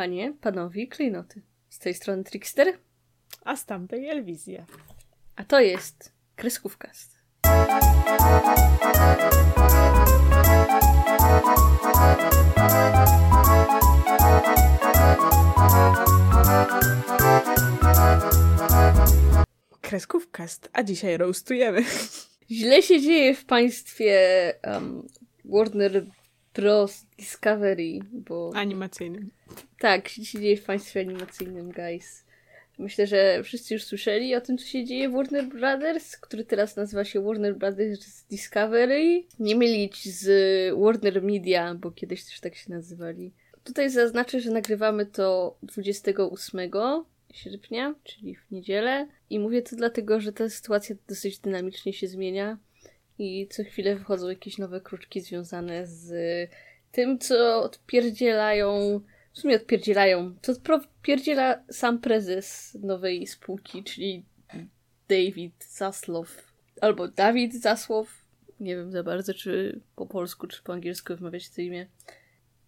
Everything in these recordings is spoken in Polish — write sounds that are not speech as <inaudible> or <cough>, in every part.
Panie, panowie, klejnoty. Z tej strony Trickster, A z tamtej Elwizja. a to jest Kreskówkast. Kreskówkast, a dzisiaj roastujemy. <laughs> Źle się dzieje w państwie um, Warner Bros. Discovery, bo Animacyjnym. Tak, się dzieje w państwie animacyjnym, guys. Myślę, że wszyscy już słyszeli o tym, co się dzieje w Warner Brothers, który teraz nazywa się Warner Brothers Discovery. Nie mylić z Warner Media, bo kiedyś też tak się nazywali. Tutaj zaznaczę, że nagrywamy to 28 sierpnia, czyli w niedzielę. I mówię to dlatego, że ta sytuacja dosyć dynamicznie się zmienia i co chwilę wychodzą jakieś nowe kruczki związane z tym, co odpierdzielają, w sumie odpierdzielają, co odpierdziela sam prezes nowej spółki, czyli David Zaslow, albo Dawid Zasłow. Nie wiem za bardzo, czy po polsku, czy po angielsku wymawiać to imię.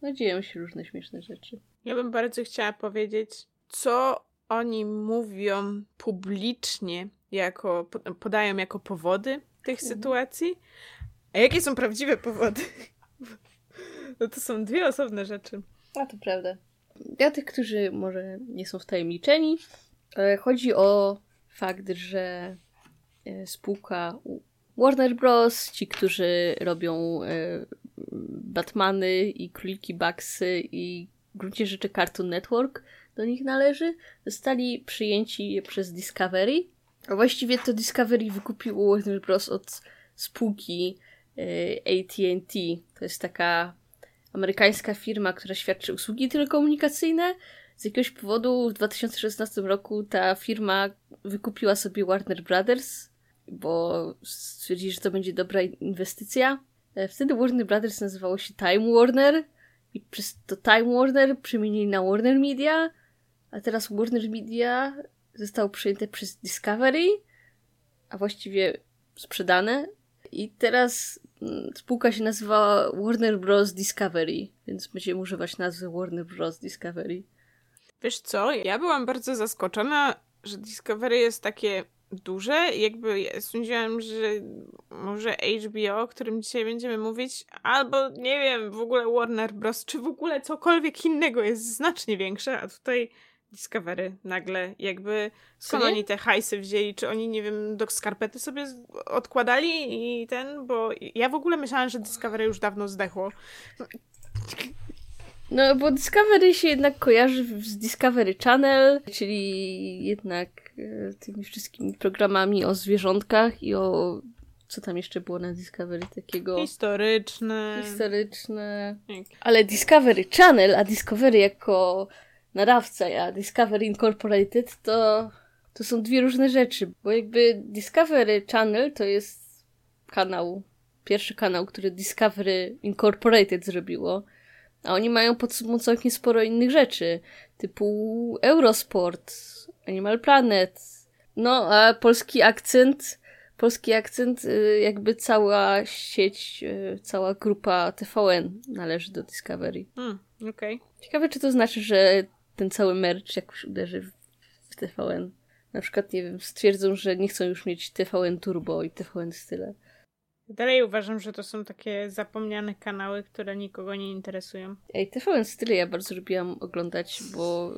No dzieją się różne śmieszne rzeczy. Ja bym bardzo chciała powiedzieć, co oni mówią publicznie, jako, po- podają jako powody tych sytuacji, a jakie są prawdziwe powody. <laughs> No to są dwie osobne rzeczy. A to prawda. Dla tych, którzy może nie są wtajemniczeni, e, chodzi o fakt, że e, spółka Warner Bros., ci, którzy robią e, Batmany i Króliki Bugsy i w gruncie rzeczy Cartoon Network do nich należy, zostali przyjęci przez Discovery. A właściwie to Discovery wykupiło Warner Bros. od spółki AT&T. To jest taka amerykańska firma, która świadczy usługi telekomunikacyjne. Z jakiegoś powodu w 2016 roku ta firma wykupiła sobie Warner Brothers, bo stwierdzili, że to będzie dobra inwestycja. E, Wtedy Warner Brothers nazywało się Time Warner i przez to Time Warner przemienili na Warner Media, a teraz Warner Media zostało przejęte przez Discovery, a właściwie sprzedane. I teraz mm, spółka się nazywa Warner Bros. Discovery, więc będziemy używać nazwy Warner Bros. Discovery. Wiesz co, ja byłam bardzo zaskoczona, że Discovery jest takie duże. Jakby ja sądziłam, że może HBO, o którym dzisiaj będziemy mówić, albo nie wiem, w ogóle Warner Bros., czy w ogóle cokolwiek innego jest znacznie większe, a tutaj Discovery nagle jakby skąd oni te hajsy wzięli, czy oni, nie wiem, do skarpety sobie odkładali i ten, bo ja w ogóle myślałam, że Discovery już dawno zdechło. No, bo Discovery się jednak kojarzy z Discovery Channel, czyli jednak e, tymi wszystkimi programami o zwierzątkach i o co tam jeszcze było na Discovery takiego Historyczne. historyczne. Jak- Ale Discovery Channel, a Discovery jako nadawca, a Discovery Incorporated to, to są dwie różne rzeczy, bo jakby Discovery Channel to jest kanał, pierwszy kanał, który Discovery Incorporated zrobiło, a oni mają pod sobą całkiem sporo innych rzeczy, typu Eurosport, Animal Planet, no a polski akcent, polski akcent, y, jakby cała sieć, y, cała grupa TVN należy do Discovery. Hmm, okej. Ciekawe, czy to znaczy, że ten cały merch jakoś uderzy w, TVN. Na przykład, nie wiem, stwierdzą, że nie chcą już mieć TVN Turbo i TVN Style. Dalej uważam, że to są takie zapomniane kanały, które nikogo nie interesują. Ej, TVN Style ja bardzo lubiłam oglądać, bo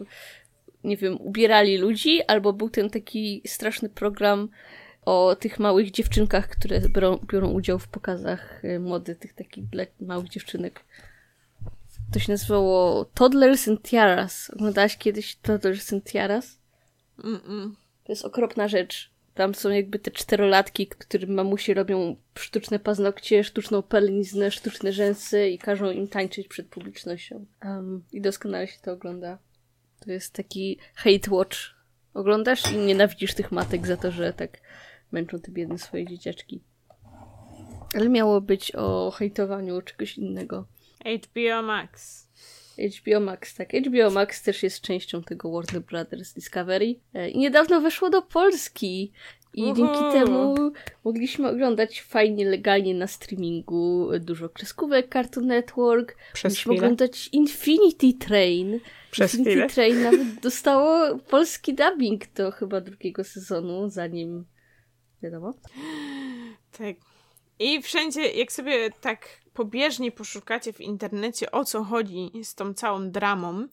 nie wiem, ubierali ludzi, albo był ten taki straszny program o tych małych dziewczynkach, które biorą, biorą udział w pokazach y, mody tych takich dla małych dziewczynek. To się nazywało Toddlers and Tiaras. Oglądałaś kiedyś Toddlers and Tiaras? Mm-mm. To jest okropna rzecz. Tam są jakby te czterolatki, którym mamusie robią sztuczne paznokcie, sztuczną pelniznę, sztuczne rzęsy i każą im tańczyć przed publicznością. Um, I doskonale się to ogląda. To jest taki hate watch. Oglądasz i nienawidzisz tych matek za to, że tak męczą te biedne swoje dzieciaczki. Ale miało być o hejtowaniu czegoś innego. HBO Max. HBO Max, tak. HBO Max też jest częścią tego Warner Brothers Discovery. E, I niedawno weszło do Polski. I Uhu. dzięki temu mogliśmy oglądać fajnie, legalnie na streamingu dużo kreskówek Cartoon Network. Przez mogliśmy oglądać Infinity Train. Przez Infinity chwilę. Train nawet <laughs> dostało polski dubbing do chyba drugiego sezonu, zanim wiadomo. Tak. I wszędzie, jak sobie tak pobieżnie poszukacie w internecie, o co chodzi z tą całą dramą,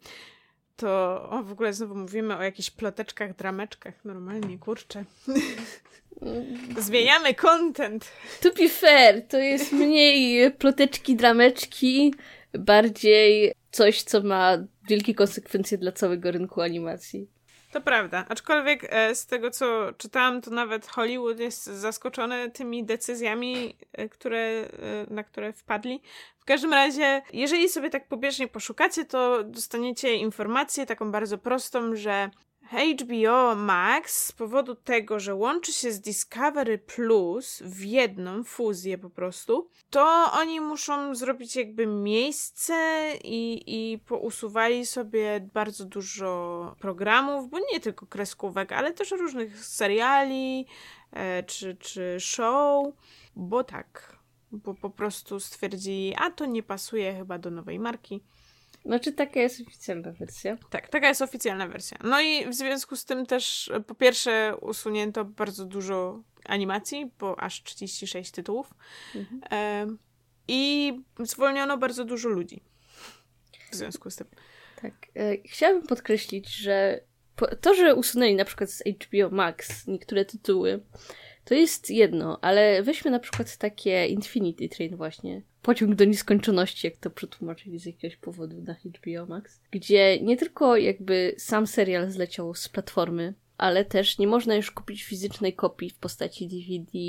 to o, w ogóle znowu mówimy o jakichś ploteczkach, drameczkach. Normalnie, kurczę. <laughs> Zmieniamy content. To be fair, to jest <laughs> mniej ploteczki, drameczki, bardziej coś, co ma wielkie konsekwencje dla całego rynku animacji. To prawda, aczkolwiek e, z tego co czytałam, to nawet Hollywood jest zaskoczony tymi decyzjami, e, które, e, na które wpadli. W każdym razie, jeżeli sobie tak pobieżnie poszukacie, to dostaniecie informację taką bardzo prostą, że HBO Max z powodu tego, że łączy się z Discovery Plus w jedną fuzję po prostu, to oni muszą zrobić jakby miejsce i, i pousuwali sobie bardzo dużo programów, bo nie tylko kreskówek, ale też różnych seriali e, czy, czy show, bo tak, bo po prostu stwierdzili, a to nie pasuje chyba do nowej marki znaczy, taka jest oficjalna wersja. Tak, taka jest oficjalna wersja. No i w związku z tym też po pierwsze usunięto bardzo dużo animacji, bo aż 36 tytułów. Mhm. E, I zwolniono bardzo dużo ludzi. W związku z tym. Tak. E, chciałabym podkreślić, że to, że usunęli na przykład z HBO Max niektóre tytuły, to jest jedno, ale weźmy na przykład takie Infinity Train właśnie. Pociąg do nieskończoności, jak to przetłumaczyli z jakiegoś powodu na HBO Max. Gdzie nie tylko jakby sam serial zleciał z platformy, ale też nie można już kupić fizycznej kopii w postaci DVD.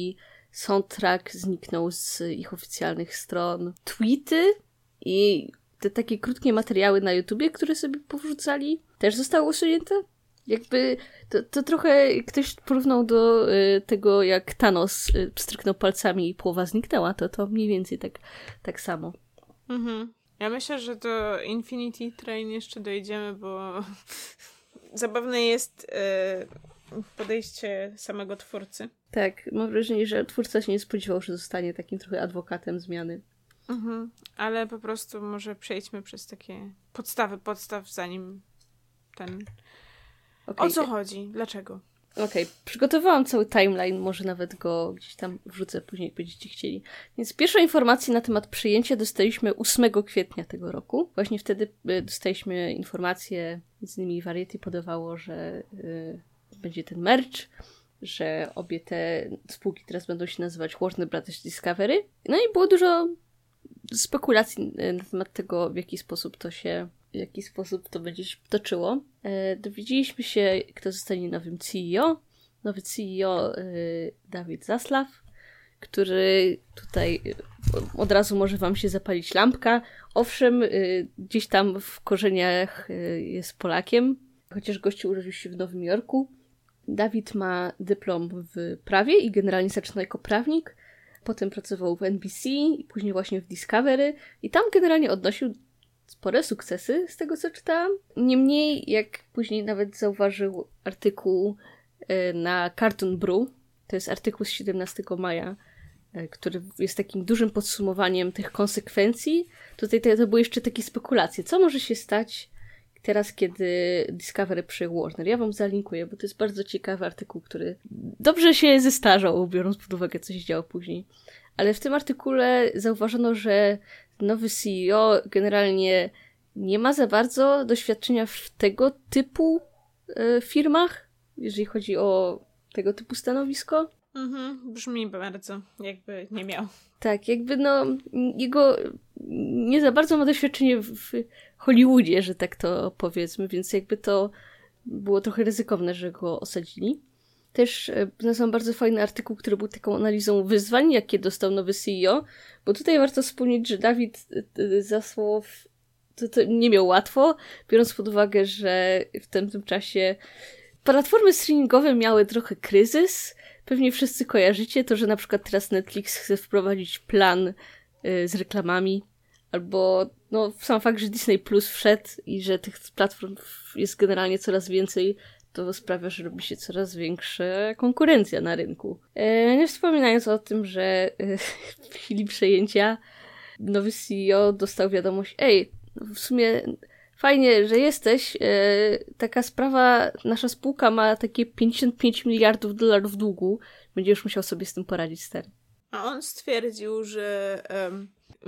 Soundtrack zniknął z ich oficjalnych stron. Tweety i te takie krótkie materiały na YouTubie, które sobie powrzucali, też zostały usunięte. Jakby to, to trochę ktoś porównał do y, tego, jak Thanos y, stryknął palcami i połowa zniknęła, to to mniej więcej tak, tak samo. Mhm. Ja myślę, że do Infinity Train jeszcze dojdziemy, bo <laughs> zabawne jest y, podejście samego twórcy. Tak, mam wrażenie, że twórca się nie spodziewał, że zostanie takim trochę adwokatem zmiany. Mhm. Ale po prostu może przejdźmy przez takie podstawy podstaw, zanim ten Okay. O co chodzi? Dlaczego? Okej, okay. przygotowałam cały timeline, może nawet go gdzieś tam wrzucę później, jak będziecie chcieli. Więc pierwszą informację na temat przyjęcia dostaliśmy 8 kwietnia tego roku. Właśnie wtedy y, dostaliśmy informację, między innymi Variety podawało, że y, będzie ten merch, że obie te spółki teraz będą się nazywać Warner Brothers Discovery. No i było dużo spekulacji na temat tego, w jaki sposób to się w jaki sposób to będzie się toczyło. E, dowiedzieliśmy się, kto zostanie nowym CEO. Nowy CEO e, Dawid Zaslaw, który tutaj e, od razu może wam się zapalić lampka. Owszem, gdzieś tam w korzeniach jest Polakiem, chociaż gościu urodził się w Nowym Jorku. Dawid ma dyplom w prawie i generalnie zaczynał jako prawnik. Potem pracował w NBC i później właśnie w Discovery i tam generalnie odnosił spore sukcesy z tego, co czytałam. Niemniej, jak później nawet zauważył artykuł e, na Cartoon Brew, to jest artykuł z 17 maja, e, który jest takim dużym podsumowaniem tych konsekwencji. Tutaj to, były jeszcze takie spekulacje. Co może się stać teraz, kiedy Discovery przyjął Warner? Ja wam zalinkuję, bo to jest bardzo ciekawy artykuł, który dobrze się zestarzał, biorąc pod uwagę, co się działo później. Ale w tym artykule zauważono, że nowy CEO generalnie nie ma za bardzo doświadczenia w tego typu e, firmach, jeżeli chodzi o tego typu stanowisko. Mhm, brzmi bardzo, jakby nie miał. Tak, jakby no, jego nie za bardzo ma doświadczenie w Hollywoodzie, że tak to powiedzmy, więc jakby to było trochę ryzykowne, że go osadzili. Też e, znalazłam bardzo fajny artykuł, który był taką analizą wyzwań, jakie dostał nowy CEO, bo tutaj warto wspomnieć, że Dawid e, e, Zasłow to, to nie miał łatwo, biorąc pod uwagę, że w tym czasie platformy streamingowe miały trochę kryzys. Pewnie wszyscy kojarzycie to, że na przykład teraz Netflix chce wprowadzić plan z reklamami, albo no, sam fakt, że Disney Plus wszedł i że tych platform jest generalnie coraz więcej, to sprawia, że robi się coraz większa konkurencja na rynku. E, nie wspominając o tym, że e, <laughs> w chwili przejęcia nowy CEO dostał wiadomość, ej, w sumie fajnie, że jesteś. E, taka sprawa, nasza spółka ma takie 55 miliardów dolarów długu. Będziesz musiał sobie z tym poradzić, stary. A on stwierdził, że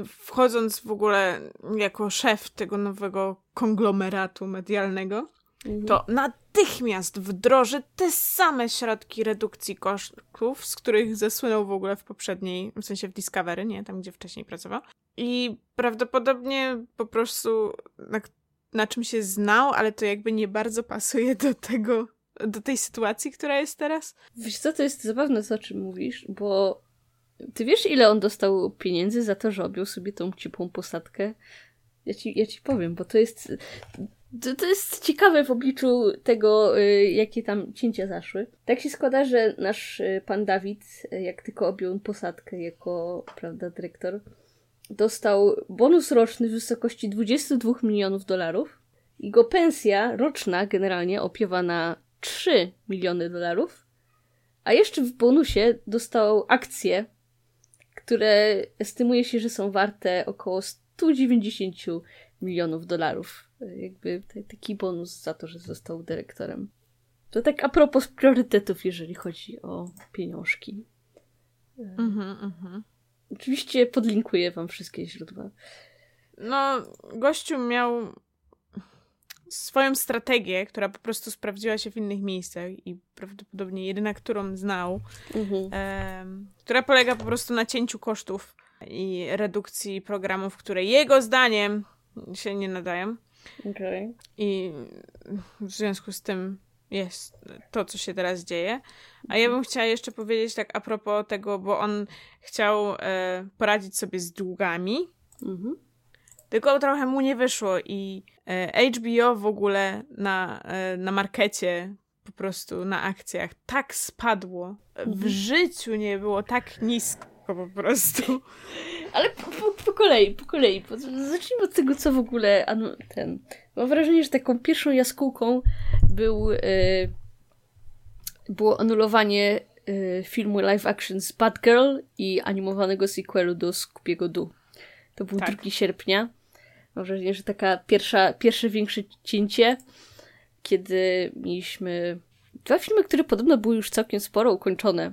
wchodząc w ogóle jako szef tego nowego konglomeratu medialnego, mhm. to natychmiast wdroży te same środki redukcji kosztów, z których zasłynął w ogóle w poprzedniej, w sensie w Discovery, nie tam, gdzie wcześniej pracował. I prawdopodobnie po prostu na, na czym się znał, ale to jakby nie bardzo pasuje do tego, do tej sytuacji, która jest teraz. Wiesz co, to jest zabawne, co o czym mówisz, bo ty wiesz, ile on dostał pieniędzy za to, że objął sobie tą ciepłą posadkę? Ja ci, ja ci powiem, bo to jest. To, to jest ciekawe w obliczu tego, y, jakie tam cięcia zaszły. Tak się składa, że nasz y, pan Dawid, y, jak tylko objął posadkę jako, prawda, dyrektor, dostał bonus roczny w wysokości 22 milionów dolarów. Jego pensja roczna generalnie opiewa na 3 miliony dolarów. A jeszcze w bonusie dostał akcje które estymuje się, że są warte około 190 milionów dolarów. Jakby taki bonus za to, że został dyrektorem. To tak a propos priorytetów, jeżeli chodzi o pieniążki. Mhm, mhm. Oczywiście podlinkuję wam wszystkie źródła. No, gościu miał swoją strategię, która po prostu sprawdziła się w innych miejscach i prawdopodobnie jedyna, którą znał, mhm. e, która polega po prostu na cięciu kosztów i redukcji programów, które jego zdaniem się nie nadają. Okay. I w związku z tym jest to, co się teraz dzieje. A ja bym chciała jeszcze powiedzieć tak a propos tego, bo on chciał e, poradzić sobie z długami. Mhm. Tylko trochę mu nie wyszło i e, HBO w ogóle na, e, na markecie, po prostu na akcjach, tak spadło. W mhm. życiu nie było tak nisko po prostu. <laughs> Ale po, po, po kolei, po kolei. Po, zacznijmy od tego, co w ogóle ten. Mam wrażenie, że taką pierwszą jaskółką był, e, było anulowanie filmu live action z Bad Girl i animowanego sequelu do Scooby'ego Doo. To był tak. 2 sierpnia. Mam wrażenie, że taka pierwsza, pierwsze większe cięcie, kiedy mieliśmy dwa filmy, które podobno były już całkiem sporo ukończone.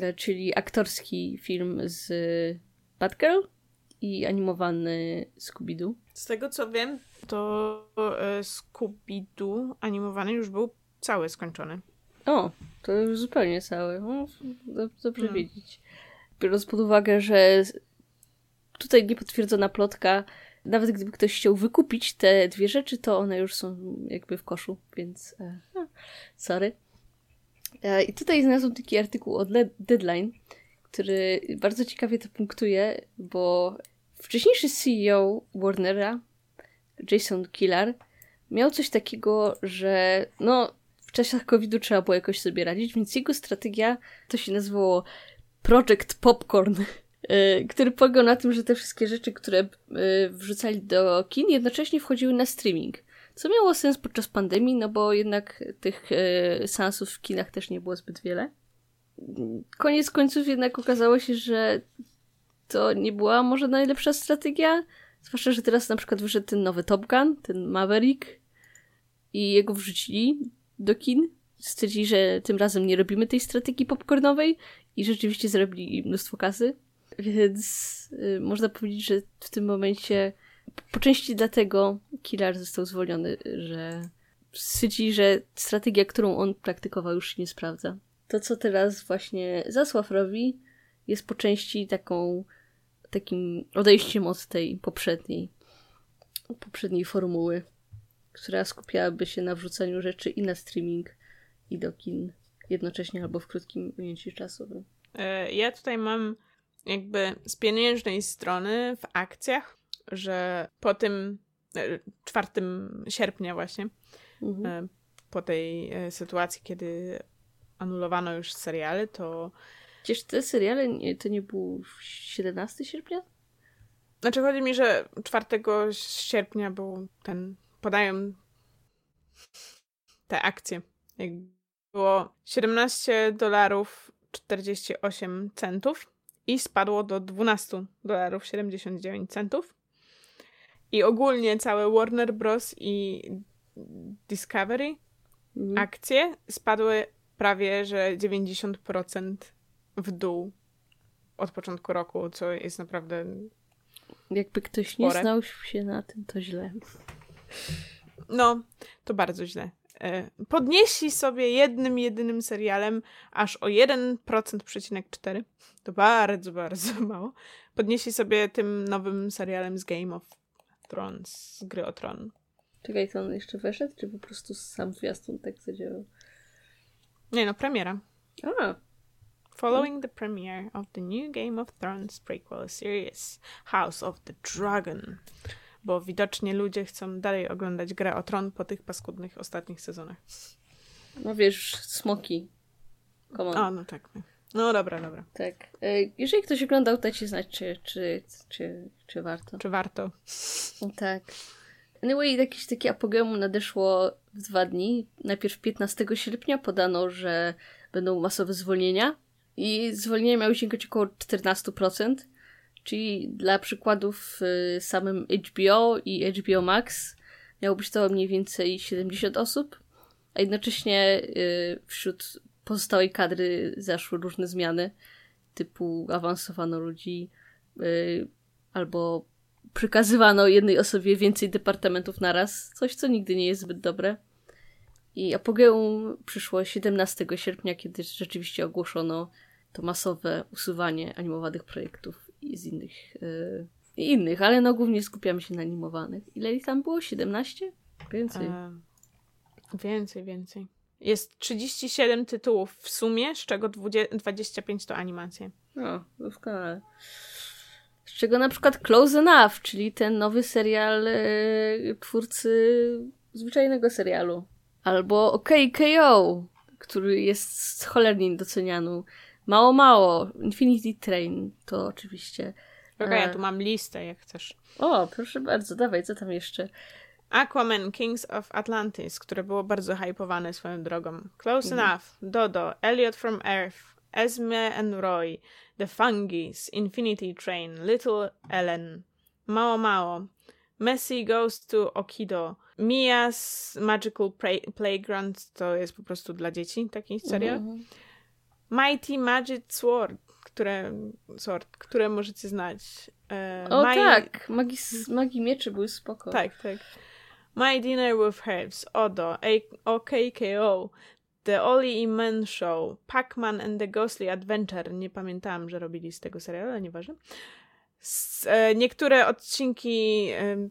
E, czyli aktorski film z Batgirl i animowany Scooby-Doo. Z tego co wiem, to e, Scooby-Doo animowany już był cały skończony. O, to już zupełnie cały. O, dobrze hmm. wiedzieć. Biorąc pod uwagę, że tutaj niepotwierdzona plotka. Nawet gdyby ktoś chciał wykupić te dwie rzeczy, to one już są jakby w koszu, więc e, no, sorry. E, I tutaj znalazłam taki artykuł od Deadline, który bardzo ciekawie to punktuje, bo wcześniejszy CEO Warnera, Jason Killar, miał coś takiego, że no, w czasach COVID-u trzeba było jakoś sobie radzić, więc jego strategia to się nazywało Project Popcorn. Y, <laughs> który polegał na tym, że te wszystkie rzeczy, które y, wrzucali do kin, jednocześnie wchodziły na streaming. Co miało sens podczas pandemii, no bo jednak tych seansów w kinach też nie było zbyt wiele. Koniec końców jednak okazało się, że to nie była może najlepsza strategia. Zwłaszcza, że teraz na przykład wyszedł ten nowy Top Gun, ten Maverick i jego wrzucili do kin. Stwierdzili, że tym razem nie robimy tej strategii popcornowej i rzeczywiście zrobili mnóstwo kasy. Więc y, można powiedzieć, że w tym momencie po części dlatego Killer został zwolniony, że stwierdzi, że strategia, którą on praktykował już się nie sprawdza. To, co teraz właśnie Zasław robi, jest po części taką takim odejściem od tej poprzedniej poprzedniej formuły, która skupiałaby się na wrzucaniu rzeczy i na streaming, i do kin jednocześnie albo w krótkim ujęciu czasowym. E, ja tutaj mam jakby z pieniężnej strony w akcjach, że po tym 4 e, sierpnia właśnie, mhm. E, po tej e, sytuacji, kiedy anulowano już seriale, to... Przecież te seriale to nie był 17 sierpnia? Znaczy chodzi mi, że 4 sierpnia był ten, podają te akcje. Jak było 17 dolarów 48 centów i spadło do 12 dolarów 79 centów. I ogólnie całe Warner Bros. i Discovery Mhm. akcje spadły prawie że 90% w dół od początku roku, co jest naprawdę. Jakby ktoś nie Spore. znał się na tym, to źle. No, to bardzo źle. E, Podnieśli sobie jednym, jedynym serialem aż o 1,4%. To bardzo, bardzo mało. Podnieśli sobie tym nowym serialem z Game of Thrones, z gry o Tron. Czekaj, to on jeszcze weszedł, czy po prostu sam zwiastun tak zadziałał? Nie no, premiera. A, Following the premiere of the new Game of Thrones prequel series House of the Dragon. Bo widocznie ludzie chcą dalej oglądać grę o Tron po tych paskudnych ostatnich sezonach. no wiesz, smoki. Come on. O, no tak. No dobra, dobra. Tak. E, Jeżeli ktoś oglądał, dajcie znać, czy, czy, czy, czy warto. Czy warto? Tak. Anyway, jakieś takie apogeum nadeszło w dwa dni. Najpierw 15 sierpnia podano, że będą masowe zwolnienia i zwolnienia miały sięgać około 14%, czyli dla przykładów y, samym HBO i HBO Max miało być to mniej więcej 70 osób, a jednocześnie y, wśród pozostałej kadry zaszły różne zmiany, typu awansowano ludzi y, albo przekazywano jednej osobie więcej departamentów naraz, coś co nigdy nie jest zbyt dobre. I apogeum przyszło 17 sierpnia, kiedy rzeczywiście ogłoszono to masowe usuwanie animowanych projektów z innych, yy, i innych, ale no głównie skupiamy się na animowanych. Ile ich tam było? 17? Więcej. E, więcej, więcej. Jest 37 tytułów w sumie, z czego 20, 25 to animacje. No, doskonale. Z czego na przykład Close Enough, czyli ten nowy serial e, twórcy zwyczajnego serialu. Albo OKKO, który jest cholernie doceniany. Mało, mało. Infinity Train to oczywiście. Okej, E. ja tu mam listę, jak chcesz. O, proszę bardzo, dawaj, co tam jeszcze? Aquaman Kings of Atlantis, które było bardzo hypowane swoją drogą. Close Mhm. Enough, Dodo, Elliot from Earth, Esme and Roy, The Fungis, Infinity Train, Little Ellen, Mało Mało, Messi Goes to Okido, Mia's Magical Play- Playground, to jest po prostu dla dzieci taki serial. Mhm. Mighty Magic Sword, które, sword, które możecie znać. E, O My- tak, magii, s- magii mieczy były spoko. tak, tak. My Dinner with Herbs, Odo, OKKO, The Ollie i Men Show, Pac-Man and the Ghostly Adventure. Nie pamiętałam, że robili z tego serialu, ale nieważne. S- e, niektóre odcinki e,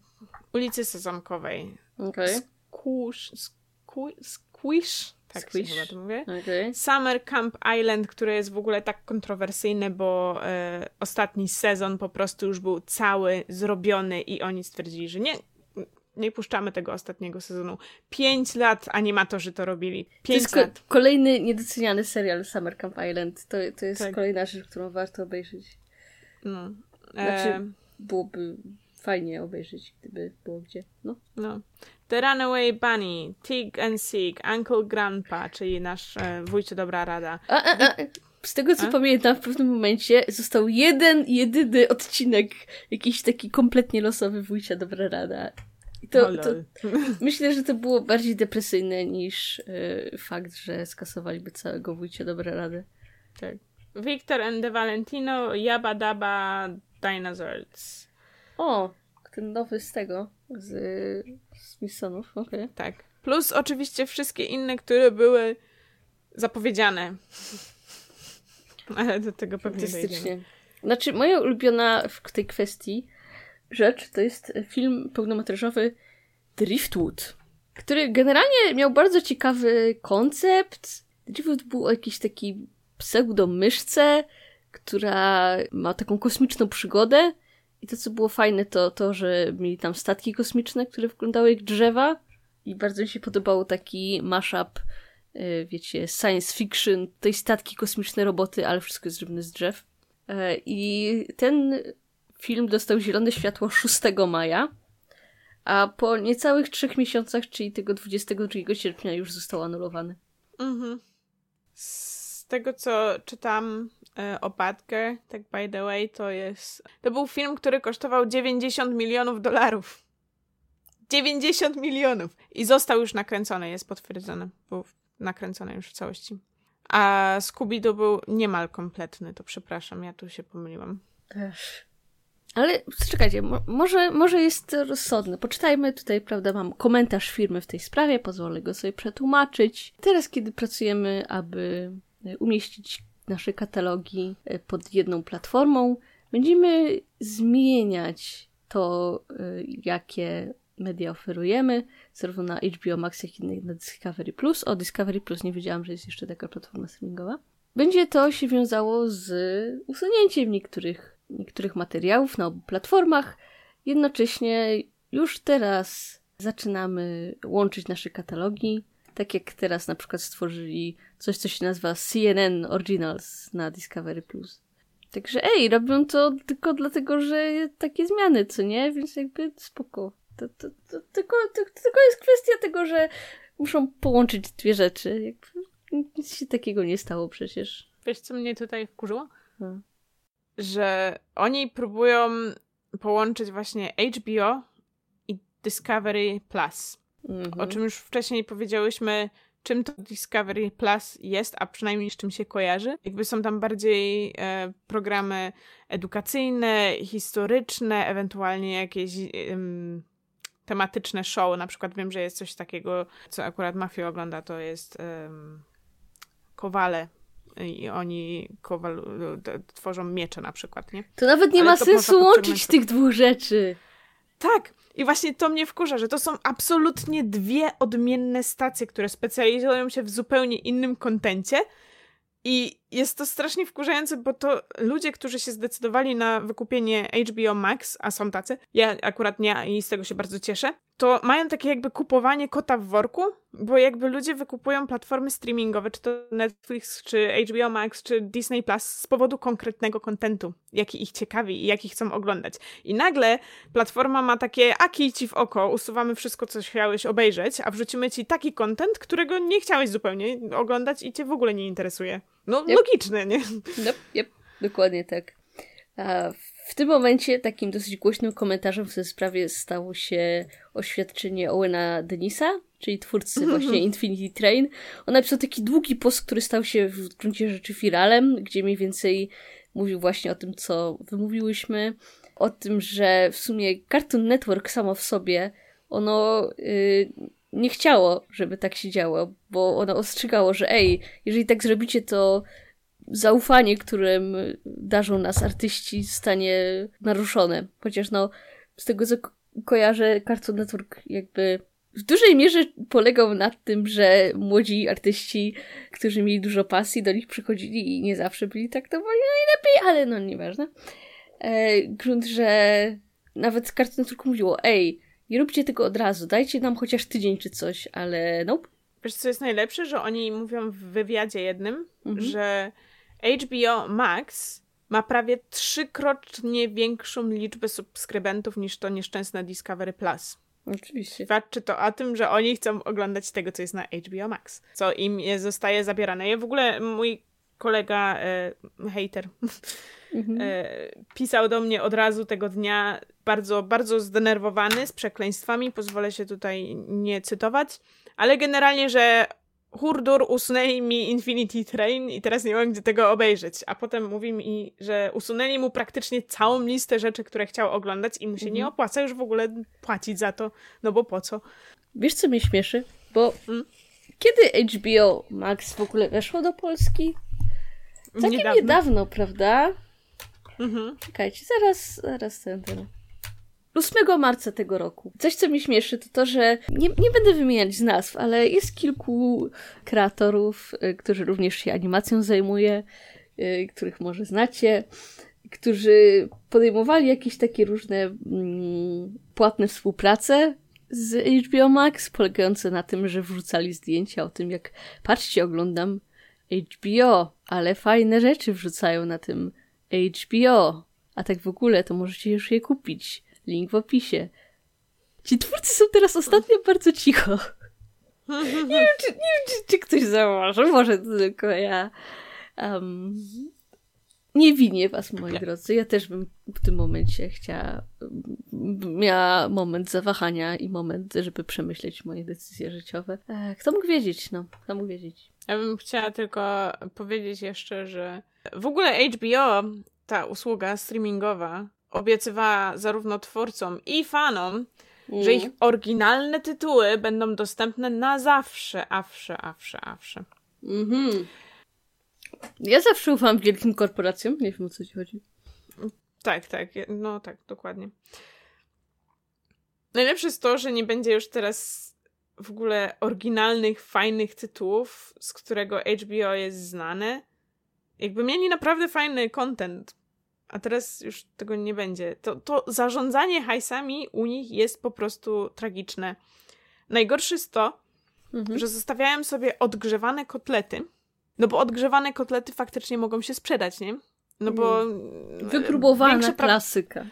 Ulicy Sezamkowej. Okej, Squish, squi- Squish? Tak Squish. chyba to mówię. okej. Summer Camp Island, które jest w ogóle tak kontrowersyjne, bo e, ostatni sezon po prostu już był cały zrobiony i oni stwierdzili, że nie, nie puszczamy tego ostatniego sezonu. Pięć lat animatorzy to robili. To Pięć ko- lat. kolejny niedoceniany serial Summer Camp Island. To, to jest Tak. kolejna rzecz, którą warto obejrzeć. No. Znaczy- E, Byłoby fajnie obejrzeć, gdyby było gdzie. No. no. The Runaway Bunny, Tig and Sig, Uncle Grandpa, czyli nasz e, wujcie dobra rada. A, a, a, z tego co pamiętam, w pewnym momencie został jeden, jedyny odcinek, jakiś taki kompletnie losowy wujcia dobra rada. To, to <laughs> myślę, że to było bardziej depresyjne niż y, fakt, że skasowaliby całego wujcia dobra radę. tak. Victor and the Valentino, Yabba Dabba Dinosaurs. O, ten nowy z tego, z, z Smithsonów, okej. Tak. Plus oczywiście wszystkie inne, które były zapowiedziane. <laughs> Ale do tego pewnie dojdziemy. Znaczy, moja ulubiona w tej kwestii rzecz to jest film pełnometrażowy Driftwood, który generalnie miał bardzo ciekawy koncept. Driftwood był o jakiejś takiej pseudomyszce, która ma taką kosmiczną przygodę. I to, co było fajne, to to, że mieli tam statki kosmiczne, które wyglądały jak drzewa. I bardzo mi się podobał taki mashup, e, wiecie, science fiction, tej statki kosmiczne roboty, ale wszystko jest zrobione z drzew. E, I ten film dostał zielone światło 6 maja, a po niecałych trzech miesiącach, czyli tego 22 sierpnia już został anulowany. Mhm. Z tego, co czytam e, o Batgirl, tak by the way, to jest... To był film, który kosztował 90 milionów dolarów. 90 milionów! I został już nakręcony, jest potwierdzony. Był nakręcony już w całości. A Scooby-Doo był niemal kompletny, to przepraszam, ja tu się pomyliłam. Też. Ale czekajcie, mo może, może jest rozsądne. Poczytajmy tutaj, prawda, mam komentarz firmy w tej sprawie, pozwolę go sobie przetłumaczyć. Teraz, kiedy pracujemy, aby e, umieścić nasze katalogi e, pod jedną platformą, będziemy zmieniać to, e, jakie media oferujemy, zarówno na HBO Max, jak i na Discovery Plus. O Discovery Plus nie wiedziałam, że jest jeszcze taka platforma streamingowa. Będzie to się wiązało z usunięciem niektórych, niektórych materiałów na obu platformach. Jednocześnie już teraz zaczynamy łączyć nasze katalogi. Tak jak teraz na przykład stworzyli coś, co się nazywa CNN Originals na Discovery Plus. Także ej, robią to tylko dlatego, że takie zmiany, co nie? Więc jakby spoko. To, to, to, tylko, to, tylko jest kwestia tego, że muszą połączyć dwie rzeczy. Jakby nic się takiego nie stało przecież. Wiesz, co mnie tutaj wkurzyło? Hmm. Że oni próbują połączyć właśnie HBO i Discovery Plus. Mhm. O czym już wcześniej powiedziałyśmy, czym to Discovery Plus jest, a przynajmniej z czym się kojarzy. Jakby są tam bardziej e, programy edukacyjne, historyczne, ewentualnie jakieś tematyczne show. Na przykład wiem, że jest coś takiego, co akurat Mafia ogląda, to jest um, Kowale. I oni kowal, tworzą miecze na przykład, nie? To nawet nie Ale ma sensu łączyć tych dwóch rzeczy. Tak, i właśnie to mnie wkurza, że to są absolutnie dwie odmienne stacje, które specjalizują się w zupełnie innym kontencie i jest to strasznie wkurzające, bo to ludzie, którzy się zdecydowali na wykupienie HBO Max, a są tacy, ja akurat nie i z tego się bardzo cieszę, to mają takie jakby kupowanie kota w worku, bo jakby ludzie wykupują platformy streamingowe, czy to Netflix, czy HBO Max, czy Disney Plus z powodu konkretnego kontentu, jaki ich ciekawi i jaki chcą oglądać. I nagle platforma ma takie, a kij ci w oko, usuwamy wszystko, co chciałeś obejrzeć, a wrzucimy ci taki kontent, którego nie chciałeś zupełnie oglądać i cię w ogóle nie interesuje. No, yep. logiczne, nie? Yep, yep. dokładnie tak. A w tym momencie takim dosyć głośnym komentarzem w tej sprawie stało się oświadczenie Owena Denisa, czyli twórcy -hmm. właśnie Infinity Train. On napisał taki długi post, który stał się w gruncie rzeczy viralem, gdzie mniej więcej mówił właśnie o tym, co wymówiłyśmy, o tym, że w sumie Cartoon Network samo w sobie, ono yy, nie chciało, żeby tak się działo, bo ono ostrzegało, że ej, jeżeli tak zrobicie, to zaufanie, którym darzą nas artyści, stanie naruszone. Chociaż no, z tego co ko kojarzę, Cartoon Network jakby w dużej mierze polegał na tym, że młodzi artyści, którzy mieli dużo pasji, do nich przychodzili i nie zawsze byli traktowani najlepiej, ale no nieważne. E, grunt, że nawet Cartoon Network mówiło, ej, nie róbcie tego od razu, dajcie nam chociaż tydzień czy coś, ale nope. Wiesz, co jest najlepsze? Że oni mówią w wywiadzie jednym, mhm. że HBO Max ma prawie trzykrotnie większą liczbę subskrybentów niż to nieszczęsne Discovery Plus. Oczywiście. Świadczy to o tym, że oni chcą oglądać tego, co jest na HBO Max, co im zostaje zabierane. Ja w ogóle mój kolega, e, hater, <laughs> mhm. e, pisał do mnie od razu tego dnia bardzo, bardzo zdenerwowany, z przekleństwami, pozwolę się tutaj nie cytować, ale generalnie, że Hurdur usunęli mi Infinity Train i teraz nie mam gdzie tego obejrzeć. A potem mówi mi, że usunęli mu praktycznie całą listę rzeczy, które chciał oglądać i mu się mhm. nie opłaca już w ogóle płacić za to, no bo po co? Wiesz, co mnie śmieszy? Bo hmm? kiedy HBO Max w ogóle weszło do Polski? Całkiem niedawno, niedawno prawda? Mhm. Czekajcie, zaraz, zaraz ten, ten. 8 marca tego roku. Coś, co mi śmieszy, to to, że nie, nie będę wymieniać z nazw, ale jest kilku kreatorów, y, którzy również się animacją zajmuje, y, których może znacie, którzy podejmowali jakieś takie różne mm, płatne współprace z HBO Max, polegające na tym, że wrzucali zdjęcia o tym, jak patrzcie, oglądam HBO, ale fajne rzeczy wrzucają na tym HBO. A tak w ogóle, to możecie już je kupić. Link w opisie. Ci twórcy są teraz ostatnio bardzo cicho. <laughs> Nie wiem, czy, nie wiem, czy, czy ktoś zauważył, może tylko ja. Um, nie winię was, moi drodzy. Ja też bym w tym momencie chciała, miała moment zawahania i moment, żeby przemyśleć moje decyzje życiowe. E, kto mógł wiedzieć, no? Kto mógł wiedzieć? Ja bym chciała tylko powiedzieć jeszcze, że w ogóle HBO, ta usługa streamingowa, obiecywała zarówno twórcom i fanom, mm. że ich oryginalne tytuły będą dostępne na zawsze, awsze, awsze, awsze. Mhm. Ja zawsze ufam wielkim korporacjom, nie wiem o co ci chodzi. Tak, tak, no tak, dokładnie. Najlepsze jest to, że nie będzie już teraz w ogóle oryginalnych, fajnych tytułów, z którego HBO jest znane. Jakby mieli naprawdę fajny content, a teraz już tego nie będzie. To, to zarządzanie hajsami u nich jest po prostu tragiczne. Najgorsze jest to, mhm. że zostawiałem sobie odgrzewane kotlety, no bo odgrzewane kotlety faktycznie mogą się sprzedać, nie? No bo... Mm. Wypróbowana klasyka.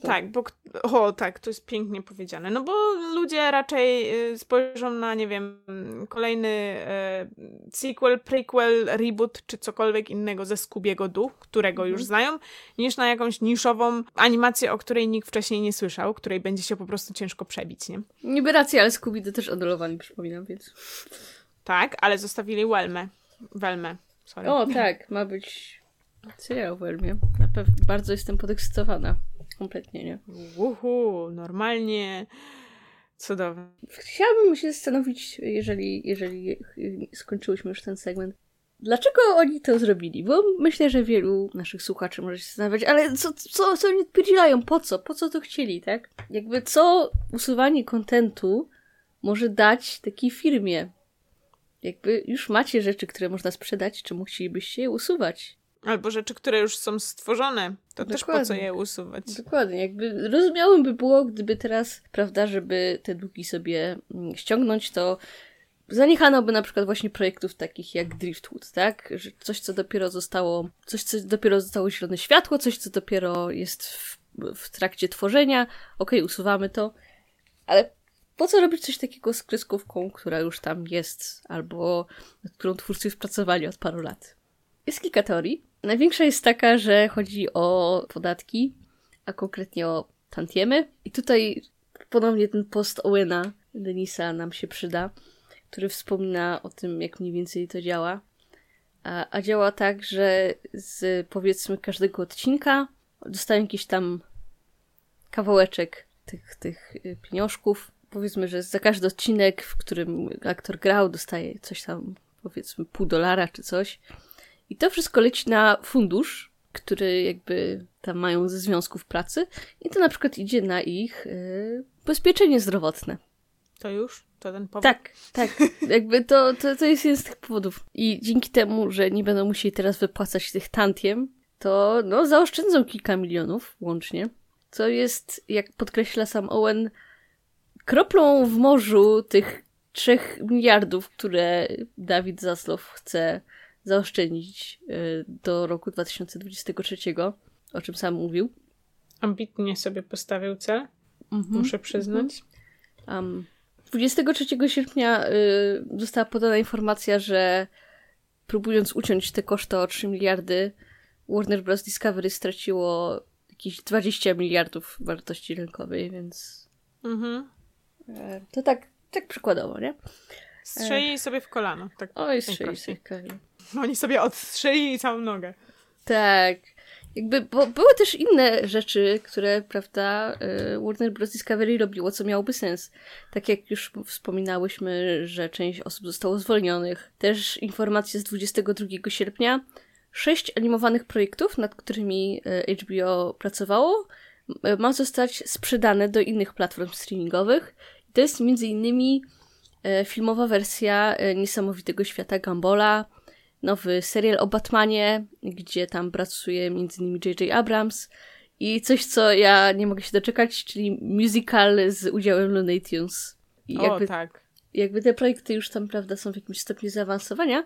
Tak, bo o tak, to jest pięknie powiedziane. No bo ludzie raczej y, spojrzą na, nie wiem, kolejny e, sequel, prequel, reboot czy cokolwiek innego ze Scoobiego Doo, którego już mhm. znają, niż na jakąś niszową animację, o której nikt wcześniej nie słyszał, której będzie się po prostu ciężko przebić, nie? Niby racja, ale Scooby Doo też odolowali, przypominam, więc... Tak, ale zostawili Welmę. Welmę, sorry. O, tak, ma być serial w Welmie. Na pewno bardzo jestem podekscytowana kompletnie, nie? Uhu, normalnie. Cudownie. Chciałabym się zastanowić, jeżeli, jeżeli skończyłyśmy już ten segment, dlaczego oni to zrobili? Bo myślę, że wielu naszych słuchaczy może się zastanawiać, ale co, co, co oni odpowiedzielają? Po co? Po co to chcieli, tak? Jakby co usuwanie kontentu może dać takiej firmie? Jakby już macie rzeczy, które można sprzedać, czemu chcielibyście je usuwać? Albo rzeczy, które już są stworzone, to Dokładnie. też po co je usuwać? Dokładnie, jakby rozumiałym by było, gdyby teraz, prawda, żeby te długi sobie mm, ściągnąć, to zaniechano by na przykład właśnie projektów takich jak Driftwood, tak? Że coś, co dopiero zostało, coś, co dopiero zostało zielone światło, coś, co dopiero jest w, w trakcie tworzenia, okej, okay, usuwamy to, ale po co robić coś takiego z kreskówką, która już tam jest, albo nad którą twórcy już pracowali od paru lat? Jest kilka teorii. Największa jest taka, że chodzi o podatki, a konkretnie o tantiemy. I tutaj ponownie ten post Owena Denisa nam się przyda, który wspomina o tym, jak mniej więcej to działa. A, a działa tak, że z powiedzmy każdego odcinka dostają jakiś tam kawałeczek tych, tych y, pieniążków. Powiedzmy, że za każdy odcinek, w którym aktor grał, dostaje coś tam, powiedzmy pół dolara czy coś. I to wszystko leci na fundusz, który jakby tam mają ze związków pracy i to na przykład idzie na ich yy, bezpieczenie zdrowotne. To już? To ten powód? Tak, tak. Jakby to, to, to jest jeden z tych powodów. I dzięki temu, że nie będą musieli teraz wypłacać tych tantiem, to no, zaoszczędzą kilka milionów łącznie. Co jest, jak podkreśla sam Owen, kroplą w morzu tych trzech miliardów, które Dawid Zaslow chce zaoszczędzić y, do roku 2023, o czym sam mówił. Ambitnie sobie postawił cel, mhm, muszę przyznać. Um, 23 sierpnia y, została podana informacja, że próbując uciąć te koszty o 3 miliardy, Warner Bros. Discovery straciło jakieś 20 miliardów wartości rynkowej, więc mhm. E, to tak, tak przykładowo, nie? Strzeli sobie w kolano. Tak Oj, strzeli sobie w kolano. <laughs> Oni sobie odstrzeli całą nogę. Tak. Jakby, bo były też inne rzeczy, które, prawda, y, Warner Bros. Discovery robiło, co miałoby sens. Tak jak już wspominałyśmy, że część osób zostało zwolnionych. Też informacje z 22 sierpnia. Sześć animowanych projektów, nad którymi y, HBO pracowało, y, ma zostać sprzedane do innych platform streamingowych. To jest innymi filmowa wersja Niesamowitego Świata Gambola, nowy serial o Batmanie, gdzie tam pracuje m.in. J.J. Abrams i coś, co ja nie mogę się doczekać, czyli musical z udziałem Looney Tunes. I jakby, o, tak. Jakby te projekty już tam, prawda, są w jakimś stopniu zaawansowania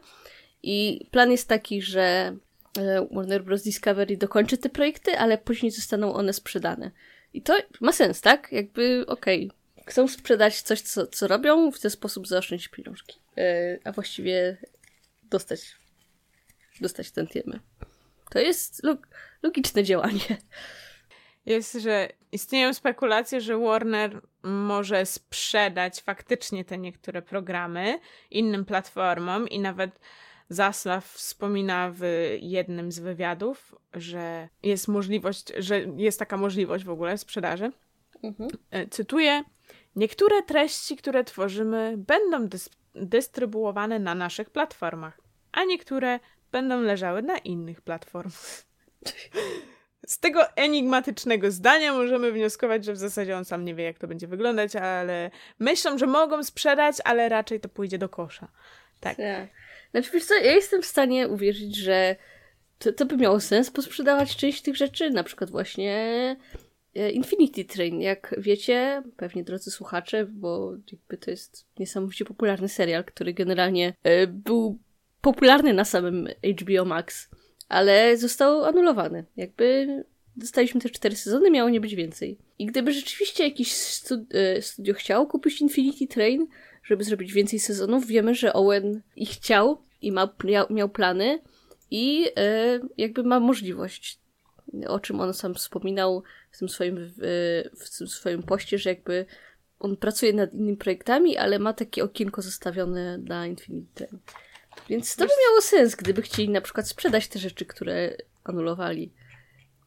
i plan jest taki, że e, Warner Bros. Discovery dokończy te projekty, ale później zostaną one sprzedane. I to ma sens, tak? Jakby, okej, okay, chcą sprzedać coś, co, co robią, w ten sposób zaoszczędzić pieniążki. Yy, a właściwie dostać, dostać ten tiemy. To jest log logiczne działanie. Jest, że istnieją spekulacje, że Warner może sprzedać faktycznie te niektóre programy innym platformom i nawet Zaslaw wspomina w jednym z wywiadów, że jest możliwość, że jest taka możliwość w ogóle sprzedaży. Mhm. E, cytuję: Niektóre treści, które tworzymy, będą dys dystrybuowane na naszych platformach, a niektóre będą leżały na innych platformach. Z tego enigmatycznego zdania możemy wnioskować, że w zasadzie on sam nie wie, jak to będzie wyglądać, ale myślą, że mogą sprzedać, ale raczej to pójdzie do kosza. Tak. tak. Znaczy, wiesz co, ja jestem w stanie uwierzyć, że to, to by miało sens posprzedawać część tych rzeczy, na przykład właśnie e, Infinity Train. Jak wiecie, pewnie drodzy słuchacze, bo jakby to jest niesamowicie popularny serial, który generalnie e, był popularny na samym HBO Max, ale został anulowany. Jakby dostaliśmy te cztery sezony, miało nie być więcej. I gdyby rzeczywiście jakiś e, studio chciał kupić Infinity Train, żeby zrobić więcej sezonów. Wiemy, że Owen ich chciał i ma, miał plany i e, jakby ma możliwość, o czym on sam wspominał w tym swoim, w, w tym swoim poście, że jakby on pracuje nad innymi projektami, ale ma takie okienko zostawione na Infinity Więc to by miało sens, gdyby chcieli na przykład sprzedać te rzeczy, które anulowali.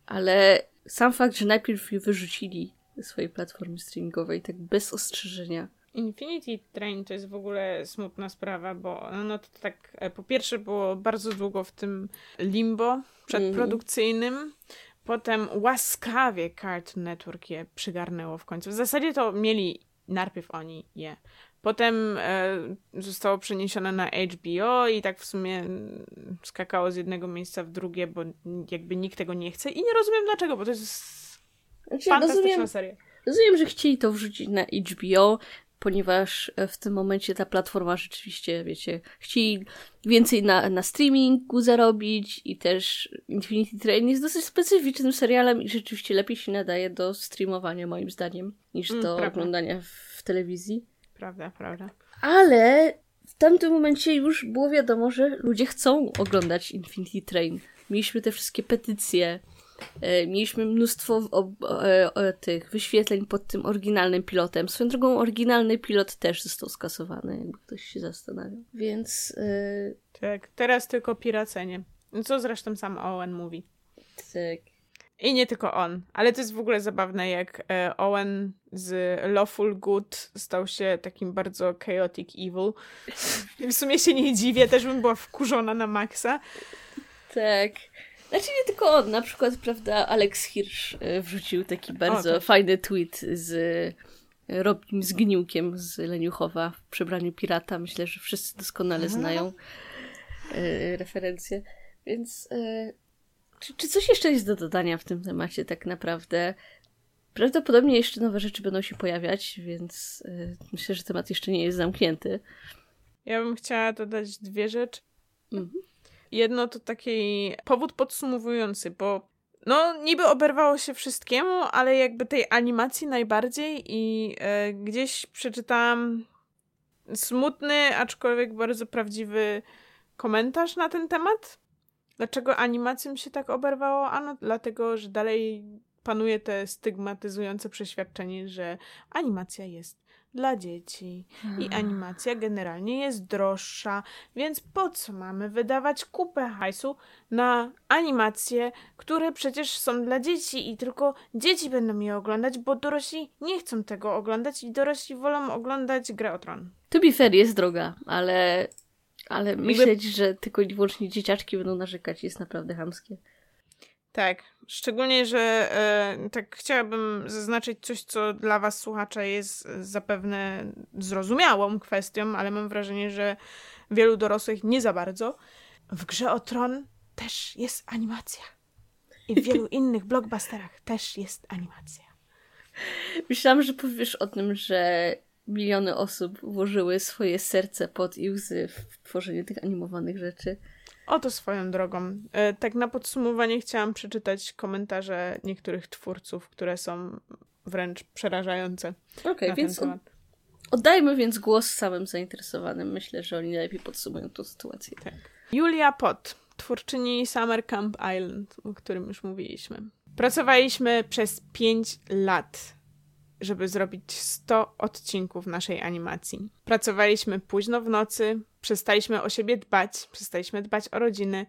Ale sam fakt, że najpierw je wyrzucili ze swojej platformy streamingowej, tak bez ostrzeżenia, Infinity Train to jest w ogóle smutna sprawa, bo no to tak e, po pierwsze było bardzo długo w tym limbo przedprodukcyjnym, mm. potem łaskawie Cartoon Network je przygarnęło w końcu. W zasadzie to mieli najpierw oni je. Potem e, zostało przeniesione na HBO i tak w sumie skakało z jednego miejsca w drugie, bo jakby nikt tego nie chce i nie rozumiem dlaczego, bo to jest znaczy, fantastyczna rozumiem, seria. Rozumiem, że chcieli to wrzucić na HBO, ponieważ e, w tym momencie ta platforma rzeczywiście, wiecie, chcieli więcej na, na streamingu zarobić i też Infinity Train jest dosyć specyficznym serialem i rzeczywiście lepiej się nadaje do streamowania moim zdaniem niż mm, do prawda. oglądania w telewizji. Prawda, prawda. Ale w tamtym momencie już było wiadomo, że ludzie chcą oglądać Infinity Train. Mieliśmy te wszystkie petycje, E, mieliśmy mnóstwo o, o, tych wyświetleń pod tym oryginalnym pilotem. Swoją drogą, oryginalny pilot też został skasowany, jakby ktoś się zastanawiał. Więc. Tak, teraz tylko piracenie. Co zresztą sam Owen mówi. Tak. I nie tylko on, ale to jest w ogóle zabawne, jak e, Owen z Lawful Good stał się takim bardzo chaotic evil. I w sumie się nie dziwię, też bym była wkurzona na maksa. Tak. Znaczy nie tylko on, na przykład, prawda, Alex Hirsch e, wrzucił taki bardzo o, tak. fajny tweet z e, Robim Zgniłkiem z Leniuchowa w przebraniu pirata. Myślę, że wszyscy doskonale znają e, referencje. Więc czy, czy coś jeszcze jest do dodania w tym temacie tak naprawdę? Prawdopodobnie jeszcze nowe rzeczy będą się pojawiać, więc e, myślę, że temat jeszcze nie jest zamknięty. Ja bym chciała dodać dwie rzeczy. Mhm. Jedno to taki powód podsumowujący, bo no niby oberwało się wszystkiemu, ale jakby tej animacji najbardziej i e, gdzieś przeczytałam smutny, aczkolwiek bardzo prawdziwy komentarz na ten temat. Dlaczego animacją się tak oberwało? Ano dlatego, że dalej panuje te stygmatyzujące przeświadczenie, że animacja jest dla dzieci i animacja generalnie jest droższa, więc po co mamy wydawać kupę hajsu na animacje, które przecież są dla dzieci i tylko dzieci będą je oglądać, bo dorośli nie chcą tego oglądać i dorośli wolą oglądać Grę o Tron. To be fair, jest droga, ale, ale myśleć, że tylko i wyłącznie dzieciaczki będą narzekać jest naprawdę hamskie. Tak, szczególnie, że e, tak chciałabym zaznaczyć coś, co dla Was, słuchacza, jest zapewne zrozumiałą kwestią, ale mam wrażenie, że wielu dorosłych nie za bardzo. W grze o tron też jest animacja. I w wielu <laughs> innych blockbusterach też jest animacja. Myślałam, że powiesz o tym, że miliony osób włożyły swoje serce pod i łzy w tworzenie tych animowanych rzeczy. Oto swoją drogą. E, tak na podsumowanie chciałam przeczytać komentarze niektórych twórców, które są wręcz przerażające. Okej, okay, więc od, oddajmy więc głos samym zainteresowanym. Myślę, że oni najlepiej podsumują tę sytuację. Tak. Julia Pot, twórczyni Summer Camp Island, o którym już mówiliśmy. Pracowaliśmy przez 5 lat, żeby zrobić 100 odcinków naszej animacji. Pracowaliśmy późno w nocy, przestaliśmy o siebie dbać, przestaliśmy dbać o rodziny,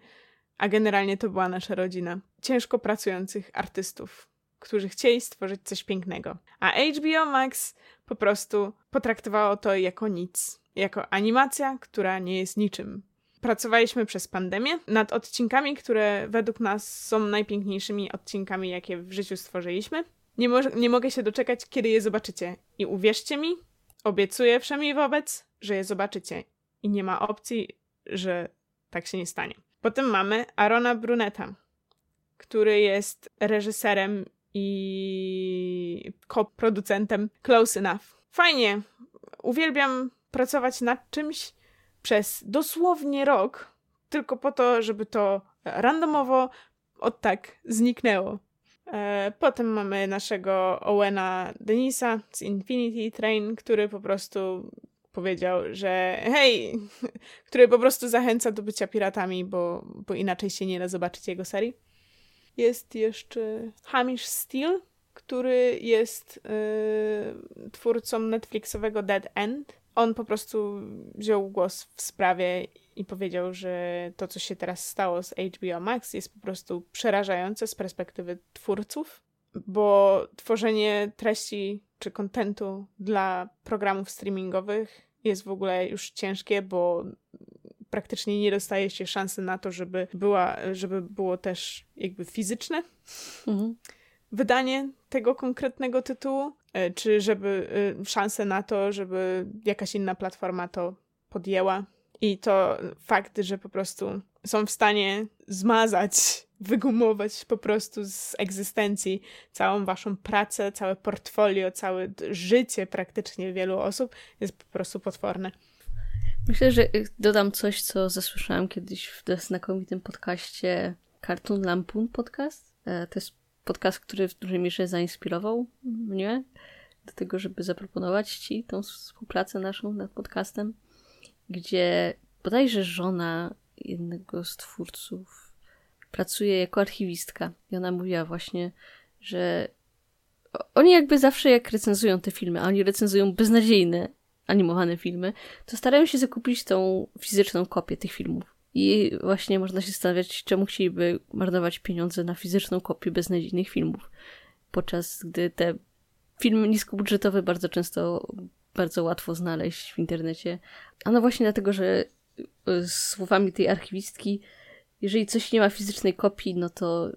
a generalnie to była nasza rodzina. Ciężko pracujących artystów, którzy chcieli stworzyć coś pięknego. A HBO Max po prostu potraktowało to jako nic. Jako animacja, która nie jest niczym. Pracowaliśmy przez pandemię nad odcinkami, które według nas są najpiękniejszymi odcinkami, jakie w życiu stworzyliśmy. Nie, mo nie mogę się doczekać, kiedy je zobaczycie. I uwierzcie mi, obiecuję wszemi wobec, że je zobaczycie. I nie ma opcji, że tak się nie stanie. Potem mamy Arona Bruneta, który jest reżyserem i koproducentem Close Enough. Fajnie. Uwielbiam pracować nad czymś przez dosłownie rok, tylko po to, żeby to randomowo od tak zniknęło. E, potem mamy naszego Owena Denisa z Infinity Train, który po prostu powiedział, że hej, <laughs> który po prostu zachęca do bycia piratami, bo, bo inaczej się nie da zobaczyć jego serii. Jest jeszcze Hamish Steele, który jest yy, twórcą Netflixowego Dead End. On po prostu wziął głos w sprawie i powiedział, że to, co się teraz stało z HBO Max, jest po prostu przerażające z perspektywy twórców, bo tworzenie treści czy kontentu dla programów streamingowych jest w ogóle już ciężkie, bo praktycznie nie dostaje się szansy na to, żeby, była, żeby było też jakby fizyczne mhm. wydanie tego konkretnego tytułu, e, czy żeby e, szanse na to, żeby jakaś inna platforma to podjęła. I to fakt, że po prostu są w stanie zmazać, wygumować po prostu z egzystencji całą waszą pracę, całe portfolio, całe życie praktycznie wielu osób, jest po prostu potworne. Myślę, że dodam coś, co zasłyszałam kiedyś w znakomitym podcaście Cartoon Lampoon Podcast. E, to jest podcast, który w dużej mierze zainspirował mnie do tego, żeby zaproponować Ci tą współpracę naszą nad podcastem, gdzie bodajże żona jednego z twórców pracuje jako archiwistka i ona mówiła właśnie, że oni jakby zawsze jak recenzują te filmy, a oni recenzują beznadziejne animowane filmy, to starają się zakupić tą fizyczną kopię tych filmów. I właśnie można się zastanawiać, czemu chcieliby marnować pieniądze na fizyczną kopię beznadziejnych filmów. Podczas gdy te filmy niskobudżetowe bardzo często bardzo łatwo znaleźć w internecie. A no właśnie dlatego, że e, słowami tej archiwistki, jeżeli coś nie ma fizycznej kopii, no to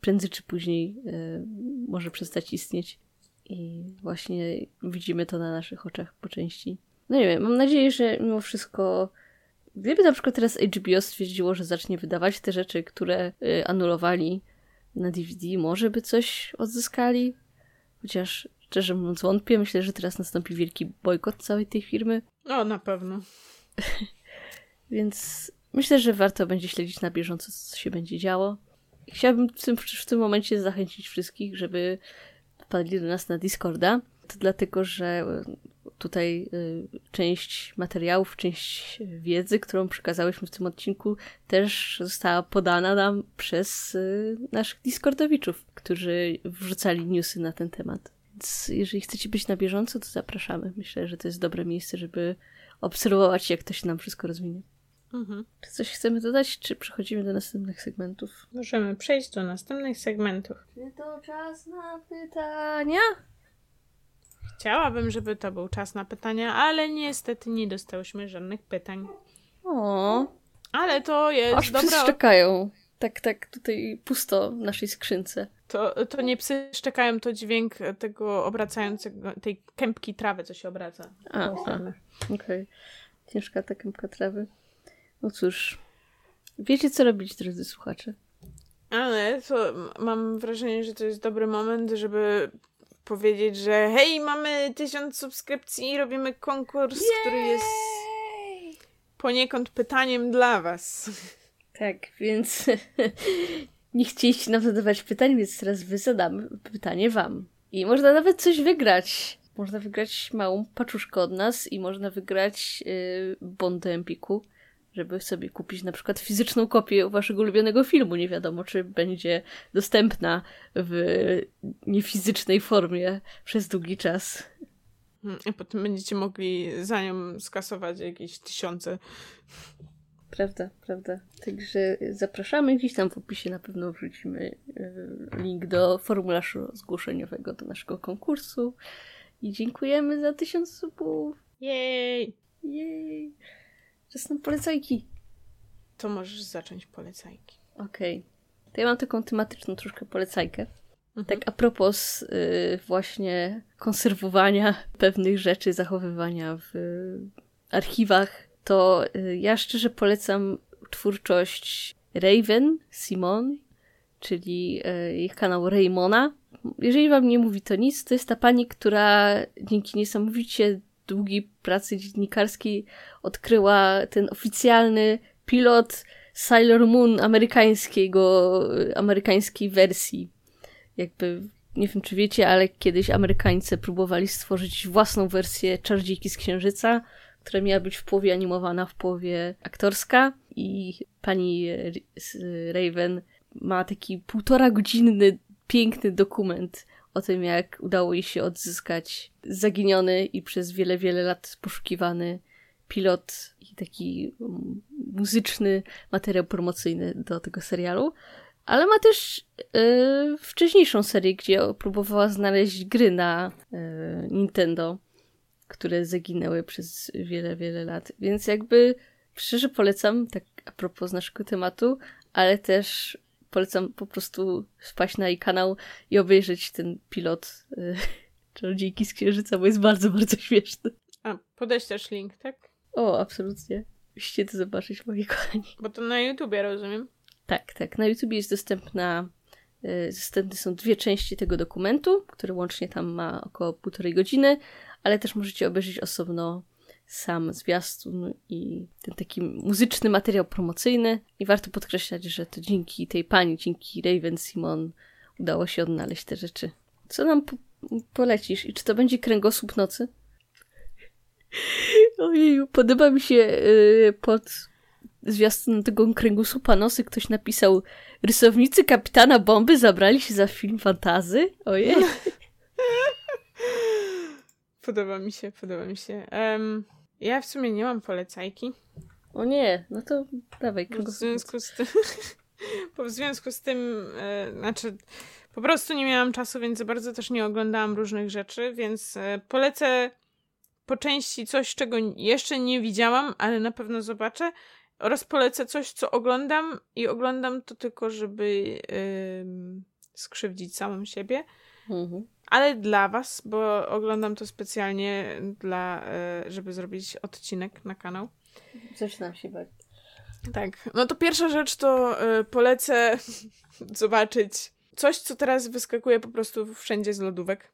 prędzej czy później y, może przestać istnieć. I właśnie widzimy to na naszych oczach po części. No nie wiem, mam nadzieję, że mimo wszystko, gdyby na przykład teraz HBO stwierdziło, że zacznie wydawać te rzeczy, które y, anulowali na DVD, może by coś odzyskali. Chociaż szczerze mówiąc wątpię, myślę, że teraz nastąpi wielki bojkot całej tej firmy. O, na pewno. <laughs> Więc myślę, że warto będzie śledzić na bieżąco, co się będzie działo. Chciałabym w tym, w tym momencie zachęcić wszystkich, żeby wpadli do nas na Discorda. To dlatego, że tutaj y, część materiałów, część wiedzy, którą przekazałyśmy w tym odcinku, też została podana nam przez y, naszych Discordowiczów, którzy wrzucali newsy na ten temat. Więc jeżeli chcecie być na bieżąco, to zapraszamy. Myślę, że to jest dobre miejsce, żeby obserwować, jak to się nam wszystko rozwinie. Mhm. Czy coś chcemy dodać, czy przechodzimy do następnych segmentów? Możemy przejść do następnych segmentów. Czy to czas na pytania? Chciałabym, żeby to był czas na pytania, ale niestety nie dostałyśmy żadnych pytań. O. Ale to jest Aż dobra... psy szczekają. Tak, tak, tutaj pusto w naszej skrzynce. To, to nie psy szczekają, to dźwięk tego obracającego, tej kępki trawy, co się obraca. A, okej. Okay. Ciężka ta kępka trawy. No cóż, wiecie co robić, drodzy słuchacze. Ale to mam wrażenie, że to jest dobry moment, żeby powiedzieć, że hej, mamy tysiąc subskrypcji i robimy konkurs, Jej! który jest poniekąd pytaniem dla was. Tak, więc <laughs> nie chcieliście nam zadawać pytań, więc teraz wy zadamy pytanie wam. I można nawet coś wygrać. Można wygrać małą paczuszkę od nas i można wygrać yy, bon do Empiku, żeby sobie kupić na przykład fizyczną kopię waszego ulubionego filmu. Nie wiadomo, czy będzie dostępna w niefizycznej formie przez długi czas. Hmm, I potem będziecie mogli za nią skasować jakieś tysiące. Prawda, prawda. Także zapraszamy. Gdzieś tam w opisie na pewno wrzucimy e, link do formularzu zgłoszeniowego do naszego konkursu. I dziękujemy za tysiąc subów. Jej! Jej! Czas na polecajki. To możesz zacząć polecajki. Okej. Okay. To ja mam taką tematyczną troszkę polecajkę. Mhm. Tak a propos y, właśnie konserwowania pewnych rzeczy, zachowywania w archiwach, to y, ja szczerze polecam twórczość Raven Simon, czyli y, ich kanał Raymona. Jeżeli wam nie mówi to nic, to jest ta pani, która dzięki niesamowicie długiej pracy dziennikarskiej odkryła ten oficjalny pilot Sailor Moon amerykańskiego, amerykańskiej wersji. Jakby, nie wiem czy wiecie, ale kiedyś Amerykańcy próbowali stworzyć własną wersję Czardziejki z Księżyca, która miała być w połowie animowana, w połowie aktorska i pani Raven ma taki półtora godzinny, piękny dokument o tym, jak udało jej się odzyskać zaginiony i przez wiele, wiele lat poszukiwany pilot i taki um, muzyczny materiał promocyjny do tego serialu. Ale ma też yy, wcześniejszą serię, gdzie próbowała znaleźć gry na yy, Nintendo, które zaginęły przez wiele, wiele lat. Więc jakby szczerze polecam, tak a propos naszego tematu, ale też polecam po prostu spaść na jej kanał i obejrzeć ten pilot yy, <laughs> Czarodziejki z Księżyca, bo jest bardzo, bardzo śmieszny. A, podeślesz link, tak? O, absolutnie. Musicie to zobaczyć, moi kochani. Bo to na YouTubie, rozumiem? Tak, tak. Na YouTubie jest dostępna y, Dostępne są dwie części tego dokumentu, który łącznie tam ma około półtorej godziny, ale też możecie obejrzeć osobno sam zwiastun i ten taki muzyczny materiał promocyjny. I warto podkreślać, że to dzięki tej pani, dzięki Raven Simon udało się odnaleźć te rzeczy. Co nam po polecisz? I czy to będzie kręgosłup nocy? <laughs> Ojeju, podoba mi się yy, pod zwiastun tego kręgosłupa nosy ktoś napisał rysownicy kapitana bomby zabrali się za film fantazy? Ojej. <laughs> Podoba mi się, podoba mi się. Um, ja w sumie nie mam polecajki. O nie, no to dawaj. W związku z tym, <laughs> w związku z tym, e, znaczy po prostu nie miałam czasu, więc za bardzo też nie oglądałam różnych rzeczy, więc e, polecę po części coś, czego jeszcze nie widziałam, ale na pewno zobaczę. Oraz polecę coś, co oglądam i oglądam to tylko, żeby yy, skrzywdzić samą siebie. Mhm. Ale dla was, bo oglądam to specjalnie dla, yy, żeby zrobić odcinek na kanał. Coś nam się bać. Tak. No to pierwsza rzecz to yy, polecę <laughs> zobaczyć coś, co teraz wyskakuje po prostu wszędzie z lodówek.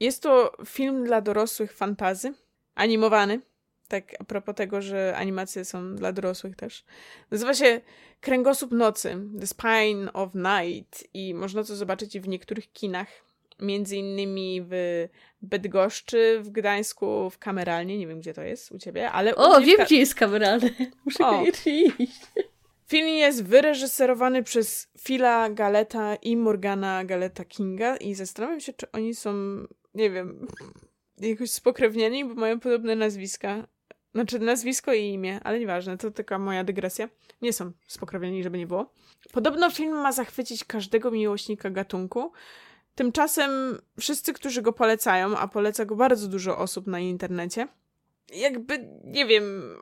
Jest to film dla dorosłych fantazy, animowany. Tak a propos tego, że animacje są dla dorosłych też. Nazywa się Kręgosłup Nocy, The Spine of Night i można to zobaczyć w niektórych kinach. Między innymi w Bydgoszczy, w Gdańsku, w Kameralnie. Nie wiem, gdzie to jest u ciebie, ale... O, wiem, gdzie jest Kameralne. <laughs> Muszę o. iść. Film jest wyreżyserowany przez Phila Galeta i Morgana Galeta Kinga i zastanawiam się, czy oni są nie wiem, jakoś spokrewnieni, bo mają podobne nazwiska. Znaczy nazwisko i imię, ale nieważne, to taka moja dygresja. Nie są spokrewnieni, żeby nie było. Podobno film ma zachwycić każdego miłośnika gatunku. Tymczasem wszyscy, którzy go polecają, a poleca go bardzo dużo osób na internecie, jakby, nie wiem,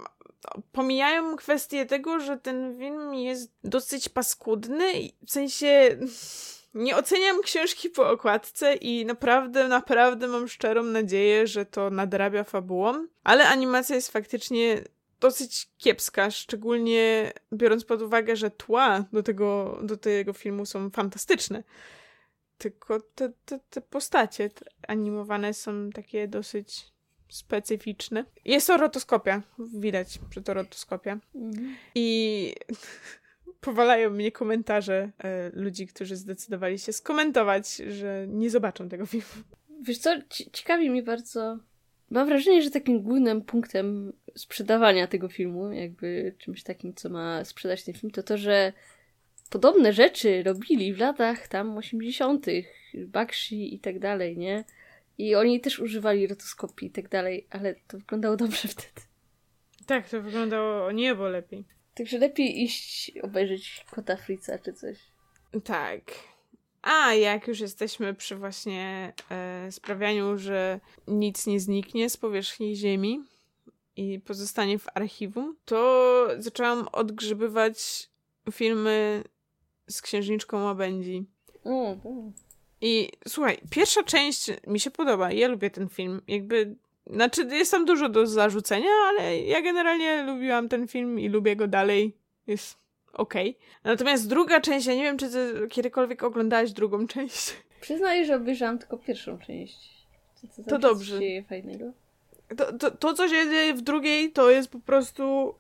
pomijają kwestię tego, że ten film jest dosyć paskudny, w sensie nie oceniam książki po okładce i naprawdę, naprawdę mam szczerą nadzieję, że to nadrabia fabułą, ale animacja jest faktycznie dosyć kiepska, szczególnie biorąc pod uwagę, że tła do tego, do tego filmu są fantastyczne. Tylko te, te, te postacie animowane są takie dosyć specyficzne. Jest to rotoskopia. Widać, że to rotoskopia. Mhm. I <laughs> powalają mnie komentarze e, ludzi, którzy zdecydowali się skomentować, że nie zobaczą tego filmu. Wiesz co, ciekawi mi bardzo... Mam wrażenie, że takim głównym punktem sprzedawania tego filmu, jakby czymś takim, co ma sprzedać ten film, to to, że podobne rzeczy robili w latach tam 80., Bakshi i tak dalej, nie? I oni też używali rotoskopii i tak dalej, ale to wyglądało dobrze <laughs> wtedy. Tak, to wyglądało o niebo lepiej. Także lepiej iść obejrzeć Kota Fritza czy coś. Tak. A jak już jesteśmy przy właśnie e, sprawianiu, że nic nie zniknie z powierzchni Ziemi i pozostanie w archiwum, to zaczęłam odgrzybywać filmy z księżniczką Łabędzi. Mm, mm. I słuchaj, pierwsza część mi się podoba. Ja lubię ten film. Jakby, znaczy jest tam dużo do zarzucenia, ale ja generalnie lubiłam ten film i lubię go dalej. Jest okej. Okay. Natomiast druga część, ja nie wiem, czy ty kiedykolwiek oglądałaś drugą część. Przyznaję, że obejrzałam tylko pierwszą część. Co, to dobrze. Się dzieje fajnego? To, to, to, co się dzieje w drugiej, to jest po prostu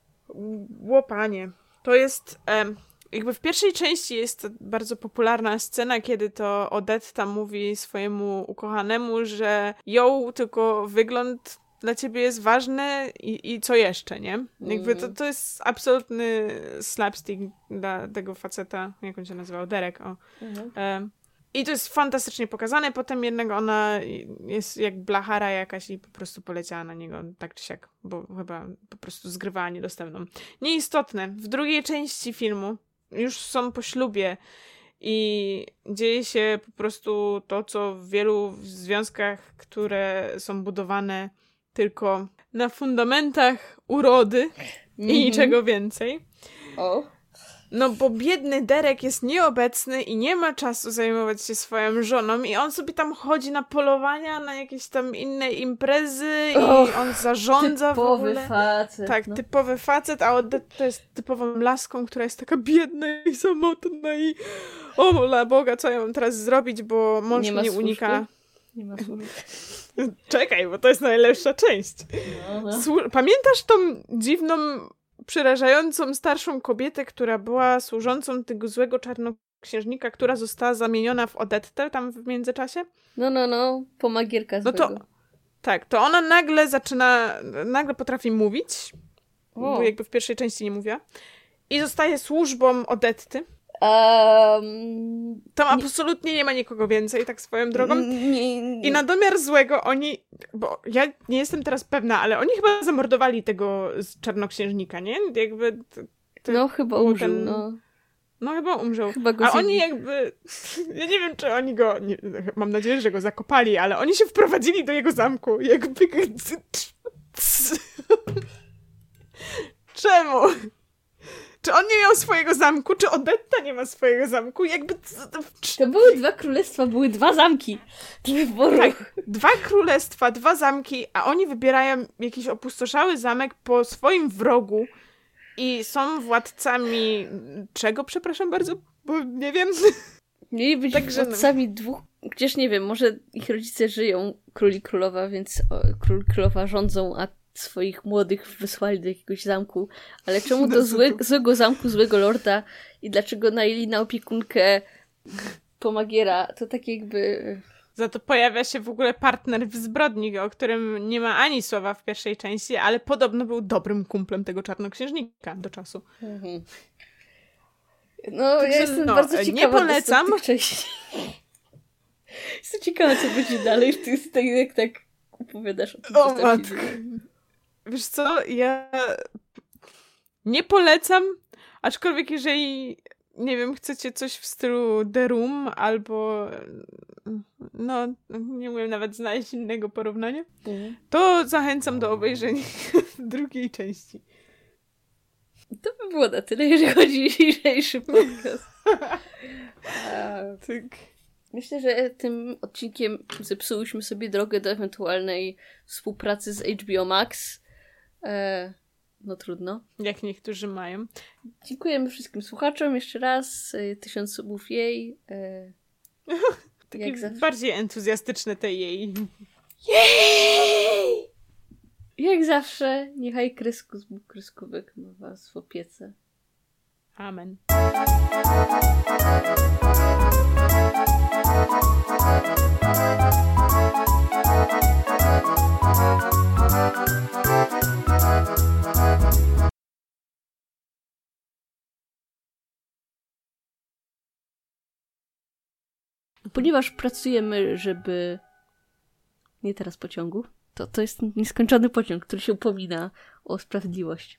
łopanie. To jest... Em, jakby w pierwszej części jest bardzo popularna scena, kiedy to Odetta mówi swojemu ukochanemu, że ją tylko wygląd dla ciebie jest ważny i, i co jeszcze, nie? Jakby to, to jest absolutny slapstick dla tego faceta, jak on się nazywał, Derek, o. Mhm. E, I to jest fantastycznie pokazane, potem jednak ona jest jak blachara jakaś i po prostu poleciała na niego tak czy siak, bo chyba po prostu zgrywała niedostępną. Nieistotne. W drugiej części filmu już są po ślubie i dzieje się po prostu to, co w wielu związkach, które są budowane tylko na fundamentach urody mm -hmm. i mhm. niczego więcej. O. No bo biedny Derek jest nieobecny i nie ma czasu zajmować się swoją żoną i on sobie tam chodzi na polowania, na jakieś tam inne imprezy Och, i on zarządza typowy w ogóle. facet. Tak, no. typowy facet, a Odette jest typową laską, która jest taka biedna i samotna i o la Boga, co ja mam teraz zrobić, bo mąż nie mnie unika. Nie ma służby. <laughs> Czekaj, bo to jest najlepsza część. No, no. Pamiętasz tą dziwną przerażającą starszą kobietę, która była służącą tego złego czarnoksiężnika, która została zamieniona w Odettę tam w międzyczasie? No, no, no, pomagierka No to, tak, to ona nagle zaczyna, nagle potrafi mówić, o. bo jakby w pierwszej części nie mówiła, i zostaje służbą Odetty. Um, Tam nie, absolutnie nie ma nikogo więcej, tak swoją drogą. Nie, nie. I na domiar złego oni, bo ja nie jestem teraz pewna, ale oni chyba zamordowali tego czarnoksiężnika, nie? Jakby. no, chyba umrzał, ten... no. No chyba umrzał. Chyba A oni jakby. <laughs> Ja nie wiem, czy oni go. Nie, mam nadzieję, że go zakopali, ale oni się wprowadzili do jego zamku. Jakby. <laughs> Czemu? Czy on nie miał swojego zamku? Czy Odetta nie ma swojego zamku? Jakby... To były dwa królestwa, były dwa zamki. <laughs> Tak, dwa królestwa, dwa zamki, a oni wybierają jakiś opustoszały zamek po swoim wrogu i są władcami czego, przepraszam bardzo, bo nie wiem. <laughs> Mieli być Także władcami no. dwóch, gdzieś nie wiem, może ich rodzice żyją, król i królowa, więc o, król królowa rządzą, a swoich młodych wysłali do jakiegoś zamku, ale czemu <laughs> do złe, złego zamku, złego lorda i dlaczego najęli na opiekunkę pomagiera, to tak jakby... Za to pojawia się w ogóle partner w zbrodni, o którym nie ma ani słowa w pierwszej części, ale podobno był dobrym kumplem tego czarnoksiężnika do czasu. Mhm. No, Także, ja jestem no, bardzo ciekawa. Nie polecam. <laughs> Jestem ciekawa, co będzie dalej w tych, tak, jak tak opowiadasz o tym. O matko. Wiesz co, ja nie polecam, aczkolwiek jeżeli, nie wiem, chcecie coś w stylu The Room albo no, nie umiem nawet znaleźć innego porównania, mhm. to zachęcam do obejrzenia <laughs> drugiej części. To by było na tyle, jeżeli chodzi o dzisiejszy podcast. <laughs> tak. Myślę, że tym odcinkiem zepsułyśmy sobie drogę do ewentualnej współpracy z HBO Max. E, no trudno. Jak niektórzy mają. Dziękujemy wszystkim słuchaczom jeszcze raz. E, tysiąc subów jej. E, <laughs> Takie bardziej entuzjastyczne te jej. Jej! Jak zawsze, niechaj kryskus Bóg kryskówek ma was w opiece. Amen. Ponieważ pracujemy, żeby. Nie teraz pociągu. To, to jest nieskończony pociąg, który się upomina o sprawiedliwość.